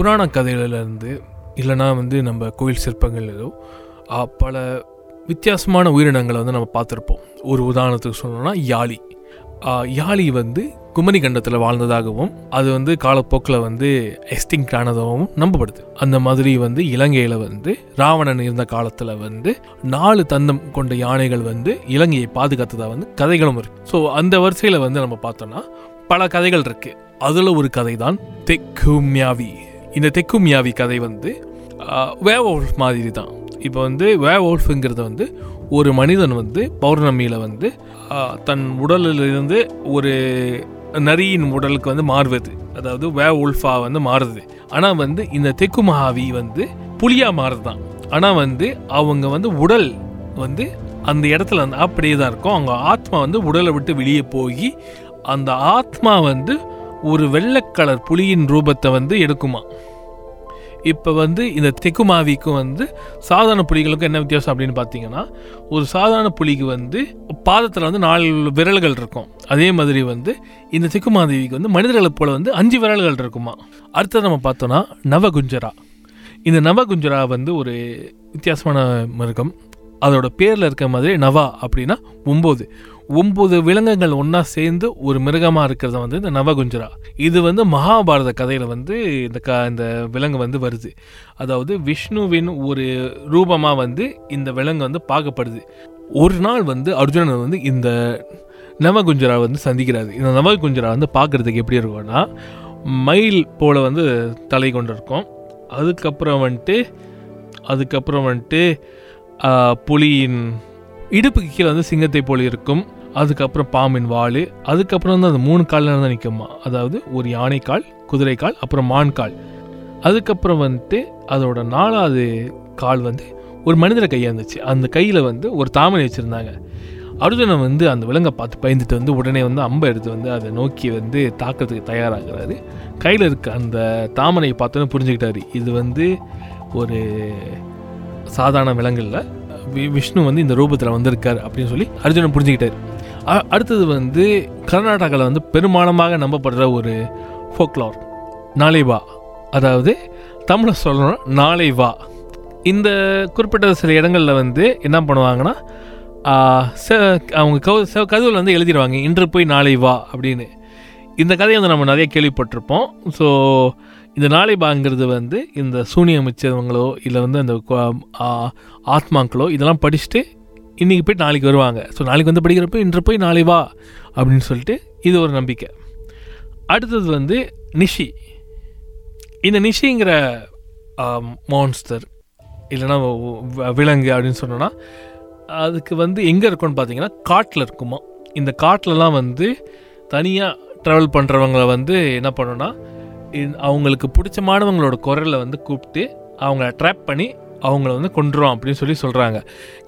புராண கதைகளிலிருந்து இல்லைனா வந்து நம்ம கோயில் சிற்பங்கள்லையோ பல வித்தியாசமான உயிரினங்களை வந்து நம்ம பார்த்துருப்போம். ஒரு உதாரணத்துக்கு சொல்லணும்னா யாழி யாழி வந்து குமரி கண்டத்தில் வாழ்ந்ததாகவும் அது வந்து காலப்போக்கில் வந்து எக்ஸ்டிங்க்ட் ஆனதாகவும் நம்பப்படுது. அந்த மாதிரி வந்து இலங்கையில் வந்து ராவணன் இருந்த காலத்தில் வந்து நாலு தந்தம் கொண்ட யானைகள் வந்து இலங்கையை பாதுகாத்ததாக வந்து கதைகளும் இருக்குது ஸோ அந்த வரிசையில் வந்து நம்ம பார்த்தோம்னா பல கதைகள் இருக்குது அதில் ஒரு கதை தான் தெக்குமியாவி இந்த தெக்கு மியாவி கதை வந்து வேவோல்ஃப் மாதிரி தான் இப்போ வந்து வேவோல்ஃபுங்கிறது வந்து ஒரு மனிதன் வந்து பௌர்ணமியில் வந்து தன் உடலிலிருந்து ஒரு நரியின் உடலுக்கு வந்து மாறுவது. அதாவது வே உல்ஃபா வந்து மாறுது. ஆனால் வந்து இந்த தெக்கு மகாவி வந்து புலியாக மாறுது தான் ஆனால் வந்து அவங்க வந்து உடல் வந்து அந்த இடத்துல வந்து அப்படியே தான் இருக்கும். அவங்க ஆத்மா வந்து உடலை விட்டு வெளியே போய் அந்த ஆத்மா வந்து ஒரு வெள்ளை கலர் புலியின் ரூபத்தை வந்து எடுக்குமா. இப்போ வந்து இந்த தெக்குமாவிக்கும் வந்து சாதாரண புலிகளுக்கும் என்ன வித்தியாசம் அப்படின்னு பார்த்தீங்கன்னா ஒரு சாதாரண புலிக்கு வந்து பாதத்தில் வந்து நாலு விரல்கள் இருக்கும். அதே மாதிரி வந்து இந்த தெக்குமாதேவிக்கு வந்து மனிதர்களை போல வந்து அஞ்சு விரல்கள் இருக்குமா. அடுத்தது நம்ம பார்த்தோன்னா நவகுஞ்சரா. இந்த நவகுஞ்சரா வந்து ஒரு வித்தியாசமான மிருகம். அதோட பேரில் இருக்க மாதிரி நவா அப்படின்னா ஒம்பது. ஒம்பது விலங்குகள் ஒன்றா சேர்ந்து ஒரு மிருகமாக இருக்கிறது வந்து இந்த நவகுஞ்சரா இது வந்து மகாபாரத கதையில் வந்து இந்த க இந்த விலங்கு வந்து வருது. அதாவது விஷ்ணுவின் ஒரு ரூபமாக வந்து இந்த விலங்கு வந்து பார்க்கப்படுது. ஒரு நாள் வந்து அர்ஜுனன் வந்து இந்த நவகுஞ்சரா வந்து சந்திக்கிறாரு. இந்த நவகுஞ்சரா வந்து பார்க்குறதுக்கு எப்படி இருக்கும்னா மயில் போல் வந்து தலை கொண்டு இருக்கும் அதுக்கப்புறம் வந்துட்டு அதுக்கப்புறம் வந்துட்டு புலியின் இடுப்புக்கு கீழே வந்து சிங்கத்தை போல இருக்கும். அதுக்கப்புறம் பாம்பின் வாள் அதுக்கப்புறம் வந்து அந்த மூணு காலில் தான் நிற்குமா அதாவது ஒரு யானைக்கால் குதிரைக்கால் அப்புறம் மான் கால். அதுக்கப்புறம் வந்துட்டு அதோட நாலாவது கால் வந்து ஒரு மனிதரை கையாக இருந்துச்சு. அந்த கையில் வந்து ஒரு தாமரை வச்சுருந்தாங்க. அர்ஜுனன் வந்து அந்த விலங்கை பார்த்து பயந்துட்டு வந்து உடனே வந்து அம்பை எடுத்து வந்து அதை நோக்கி வந்து தாக்கிறதுக்கு தயாராகிறாரு. கையில் இருக்க அந்த தாமரையை பார்த்தோன்னே புரிஞ்சுக்கிட்டாரு. இது வந்து ஒரு சாதாரண விலங்குகளில் வி- விஷ்ணு வந்து இந்த ரூபத்தில் வந்திருக்கார் அப்படின்னு சொல்லி அர்ஜுனன் புரிஞ்சுக்கிட்டார். அடுத்தது வந்து கர்நாடகாவில் வந்து பெரும்பாலமாக நம்பப்படுற ஒரு ஃபோக்லார் நாளை வா அதாவது தமிழை சொல்லணும்னா நாளை வா இந்த குறிப்பிட்ட சில இடங்களில் வந்து என்ன பண்ணுவாங்கன்னா அவங்க கவு கதவுல வந்து எழுதிடுவாங்க இன்று போய் நாளை வா அப்படின்னு. இந்த கதையை வந்து நம்ம நிறைய கேள்விப்பட்டிருப்போம். ஸோ இந்த நாளைபாங்கிறது வந்து இந்த சூனியம் மிச்சவங்களோ இல்லை வந்து அந்த ஆத்மாக்களோ இதெல்லாம் படிச்சுட்டு இன்றைக்கி போய் நாளைக்கு வருவாங்க. ஸோ நாளைக்கு வந்து படிக்கிறப்ப இன்று போய் நாளை வா அப்படின்னு சொல்லிட்டு இது ஒரு நம்பிக்கை. அடுத்தது வந்து நிஷி. இந்த நிஷிங்கிற மான்ஸ்டர் இல்லைன்னா வ- விலங்கு அப்படின்னு சொன்னோன்னா அதுக்கு வந்து எங்கே இருக்கும்னு பார்த்தீங்கன்னா காட்டில் இருக்குமா. இந்த காட்டிலலாம் வந்து தனியாக ட்ராவல் பண்ணுறவங்கள வந்து என்ன பண்ணோன்னா அவங்களுக்கு பிடிச்சமானவங்களோட குரலை வந்து கூப்பிட்டு அவங்கள ட்ராப் பண்ணி அவங்கள வந்து கொண்டுரும் அப்படின்னு சொல்லி சொல்கிறாங்க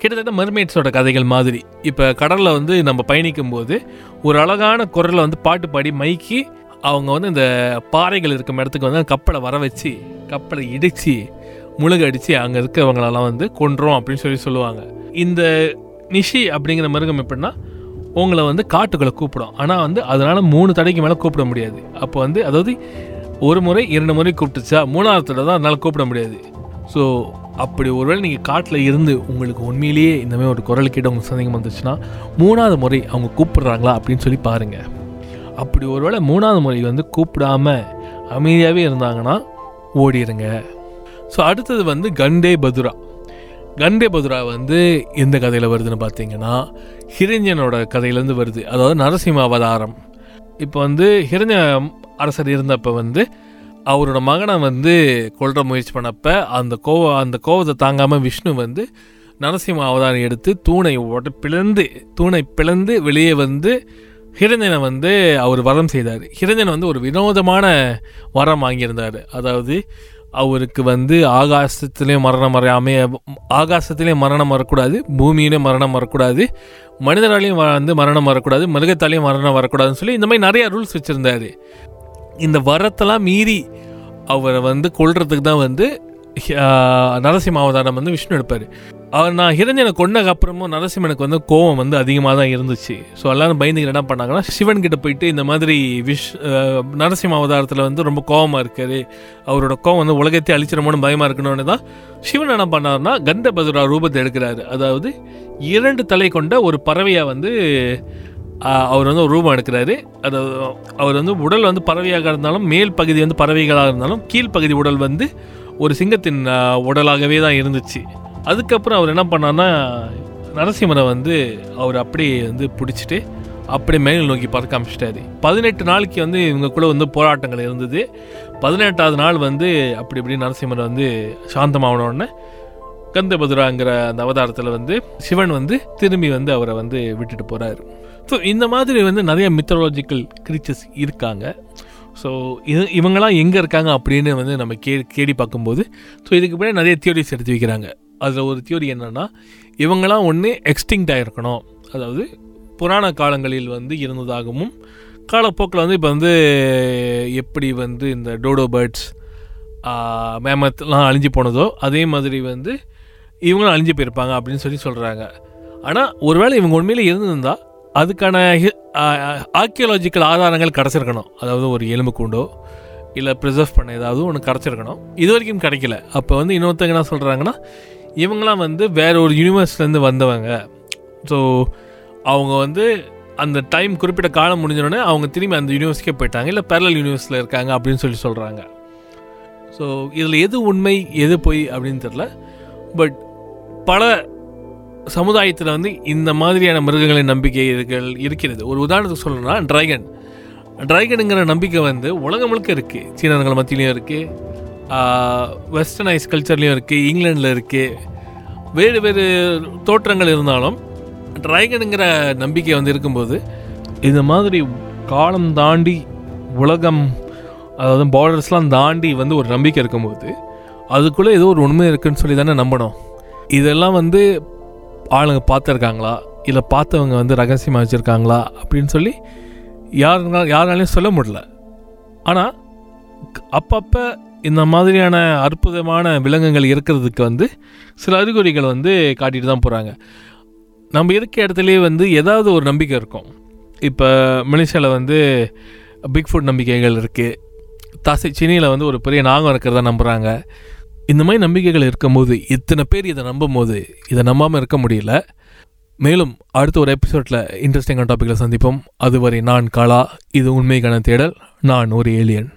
கிட்டத்தட்ட மர்மேட்ஸோட கதைகள் மாதிரி. இப்போ கடலில் வந்து நம்ம பயணிக்கும் போது ஒரு அழகான குரலை வந்து பாட்டு பாடி மைக்கி அவங்க வந்து இந்த பாறைகள் இருக்கும் இடத்துக்கு வந்து கப்பலை வர வச்சு கப்பலை இடித்து முழுக அடித்து அங்கே இருக்கிறவங்களெல்லாம் வந்து கொன்றோம் அப்படின்னு சொல்லி சொல்லுவாங்க. இந்த நிஷி அப்படிங்கிற மிருகம் எப்படின்னா உங்களை வந்து காட்டுக்குள்ளே கூப்பிடும். ஆனால் வந்து அதனால் மூணு தடைக்கு மேலே கூப்பிட முடியாது. அப்போ வந்து அதாவது ஒரு முறை இரண்டு முறை கூப்பிட்டுச்சா மூணாவது தடவை தான் அதனால் கூப்பிட முடியாது. ஸோ அப்படி ஒருவேளை நீங்கள் காட்டில் இருந்து உங்களுக்கு உண்மையிலேயே இந்தமாதிரி ஒரு குரல் கேட்டு உங்களுக்கு சந்தேகம் வந்துச்சுன்னா மூணாவது முறை அவங்க கூப்பிட்றாங்களா அப்படின்னு சொல்லி பாருங்கள் அப்படி ஒருவேளை மூணாவது முறை வந்து கூப்பிடாம அமைதியாகவே இருந்தாங்கன்னா ஓடிடுங்க ஸோ அடுத்தது வந்து கண்டே பதுரா. கண்டே பதுரா வந்து எந்த கதையில் வருதுன்னு பார்த்தீங்கன்னா ஹிரண்யனோட கதையிலேருந்து வருது. அதாவது நரசிம்ம அவதாரம். இப்போ வந்து ஹிரண்ய அரசர் இருந்தப்போ வந்து அவரோட மகனை வந்து கொல்ற முயற்சி பண்ணப்ப அந்த கோவ அந்த கோவத்தை தாங்காமல் விஷ்ணு வந்து நரசிம்ம அவதாரம் எடுத்து தூணை உட பிளந்து தூணை பிளந்து வெளியே வந்து ஹிரஞ்சனை வந்து அவர் வரம் செய்தார். ஹிரஞ்சன் வந்து ஒரு வினோதமான வரம் வாங்கியிருந்தார். அதாவது அவருக்கு வந்து ஆகாசத்துலேயும் மரணம் வராமே ஆகாசத்துலேயும் மரணம் வரக்கூடாது பூமியிலையும் மரணம் வரக்கூடாது மனிதராலையும் வந்து மரணம் வரக்கூடாது மிருகத்தாலையும் மரணம் வரக்கூடாதுன்னு சொல்லி இந்த மாதிரி நிறைய ரூல்ஸ் வச்சுருந்தாரு. இந்த வரத்தெல்லாம் மீறி அவரை வந்து கொள்றதுக்கு தான் வந்து நரசிம்ம அவதாரம் வந்து விஷ்ணு எடுப்பார். அவர் நான் ஹிரஞ்சனை கொண்டக்கு அப்புறமும் நரசிம்மனுக்கு வந்து கோவம் வந்து அதிகமாக தான் இருந்துச்சு. ஸோ எல்லாரும் பயந்துக்கிட்டு என்ன பண்ணாங்கன்னா சிவன் கிட்ட போயிட்டு இந்த மாதிரி விஷ் நரசிம்ம அவதாரத்தில் வந்து ரொம்ப கோவமாக இருக்காரு. அவரோட கோவம் வந்து உலகத்தை அழிச்சிடமோன்னு பயமாக இருக்கணும்னு தான் சிவன் என்ன பண்ணாருன்னா கந்தபதுரா ரூபத்தை எடுக்கிறாரு. அதாவது இரண்டு தலை கொண்ட ஒரு பறவையை வந்து அவர் வந்து ஒரு ரூபம் எடுக்கிறாரு. அது அவர் வந்து உடல் வந்து பறவையாக இருந்தாலும் மேல் பகுதி வந்து பறவைகளாக இருந்தாலும் கீழ்ப்பகுதி உடல் வந்து ஒரு சிங்கத்தின் உடலாகவே தான் இருந்துச்சு. அதுக்கப்புறம் அவர் என்ன பண்ணார்னா நரசிம்மரை வந்து அவர் அப்படியே வந்து பிடிச்சிட்டு அப்படியே மேல் நோக்கி பறக்க அமைச்சிட்டாரு பதினெட்டு நாளைக்கு வந்து இவங்க கூட வந்து போராட்டங்கள் இருந்தது. பதினெட்டாவது நாள் வந்து அப்படி இப்படி நரசிம்மரை வந்து சாந்தமாகன உடனே கந்தபதுராங்கிற அந்த அவதாரத்தில் வந்து சிவன் வந்து திரும்பி வந்து அவரை வந்து விட்டுட்டு போகிறாரு ஸோ இந்த மாதிரி வந்து நிறைய மித்தலாஜிக்கல் கிரீச்சர்ஸ் இருக்காங்க. ஸோ இது இவங்கெல்லாம் எங்கே இருக்காங்க அப்படின்னு வந்து நம்ம கே கேடி பார்க்கும்போது ஸோ இதுக்கு பின்னாடி நிறைய தியோரிஸ் எடுத்து வைக்கிறாங்க. அதில் ஒரு தியோரி என்னென்னா இவங்கெல்லாம் ஒன்று எக்ஸ்டிங்ட் ஆகிருக்கணும் அதாவது புராண காலங்களில் வந்து இருந்ததாகவும் காலப்போக்கில் வந்து இப்போ வந்து எப்படி வந்து இந்த டோடோ பேர்ட்ஸ் மேமத்லாம் அழிஞ்சு போனதோ அதே மாதிரி வந்து இவங்களும் அழிஞ்சு போயிருப்பாங்க அப்படின்னு சொல்லி சொல்கிறாங்க ஆனால் ஒருவேளை இவங்க உண்மையில் இருந்திருந்தால் அதுக்கான ஆர்கியலாஜிக்கல் ஆதாரங்கள் கிடச்சிருக்கணும். அதாவது ஒரு எலும்பு கூண்டோ இல்லை ப்ரிசர்வ் பண்ண ஏதாவது ஒன்று கிடச்சிருக்கணும். இது வரைக்கும் கிடைக்கல. அப்போ வந்து இன்னொருத்தங்க என்ன சொல்கிறாங்கன்னா இவங்களாம் வந்து வேற ஒரு யூனிவர்ஸ்லேருந்து வந்தவங்க. ஸோ அவங்க வந்து அந்த டைம் குறிப்பிட்ட காலம் முடிஞ்சோடனே அவங்க திரும்பி அந்த யூனிவர்ஸ்க்கே போயிட்டாங்க. இல்லை பேரல் யூனிவர்ஸில் இருக்காங்க அப்படின்னு சொல்லி சொல்கிறாங்க ஸோ இதில் எது உண்மை எது பொய் அப்படின்னு தெரில பட் பல சமுதாயத்தில் வந்து இந்த மாதிரியான மிருகங்களின் நம்பிக்கைகள் இருக்கிறது. ஒரு உதாரணத்துக்கு சொல்லணும்னா ட்ராகன் ட்ரைகனுங்கிற நம்பிக்கை வந்து உலகம் முழுக்க இருக்குது சீனர்கள் மத்தியிலையும் இருக்குது வெஸ்டர்னைஸ் கல்ச்சர்லேயும் இருக்குது இங்கிலாண்டில் இருக்குது வேறு வேறு தோற்றங்கள் இருந்தாலும் ட்ரைகனுங்கிற நம்பிக்கை வந்து இருக்கும்போது இந்த மாதிரி காலம் தாண்டி உலகம் அதாவது பார்டர்ஸ்லாம் தாண்டி வந்து ஒரு நம்பிக்கை இருக்கும்போது அதுக்குள்ளே ஏதோ ஒரு உண்மை இருக்குதுன்னு சொல்லி தானே நம்பணும். இதெல்லாம் வந்து ஆளுங்க பார்த்துருக்காங்களா? இல்லை பார்த்தவங்க வந்து ரகசியமாக வச்சுருக்காங்களா? அப்படின்னு சொல்லி யாருனால யாராலையும் சொல்ல முடியல. ஆனால் அப்பப்போ இந்த மாதிரியான அற்புதமான விலங்குகள் இருக்கிறதுக்கு வந்து சில அறிகுறிகள் வந்து காட்டிட்டு தான் போகிறாங்க நம்ம இருக்க இடத்துலையே வந்து ஏதாவது ஒரு நம்பிக்கை இருக்கும். இப்போ மலேசியாவில் வந்து பிக் ஃபுட் நம்பிக்கைகள் இருக்குது தசை சினியில் வந்து ஒரு பெரிய நாகம் இருக்கிறதா நம்புகிறாங்க இந்த மாதிரி நம்பிக்கைகள் இருக்கும்போது இத்தனை பேர் இதை நம்பும் போது இதை நம்பாமல் இருக்க முடியல. மேலும் அடுத்த ஒரு எபிசோடில் இன்ட்ரெஸ்டிங்கான டாப்பிக்கில் சந்திப்போம். அதுவரை நான் கலா இது உண்மைக்கான தேடல். நான் ஒரு ஏலியன்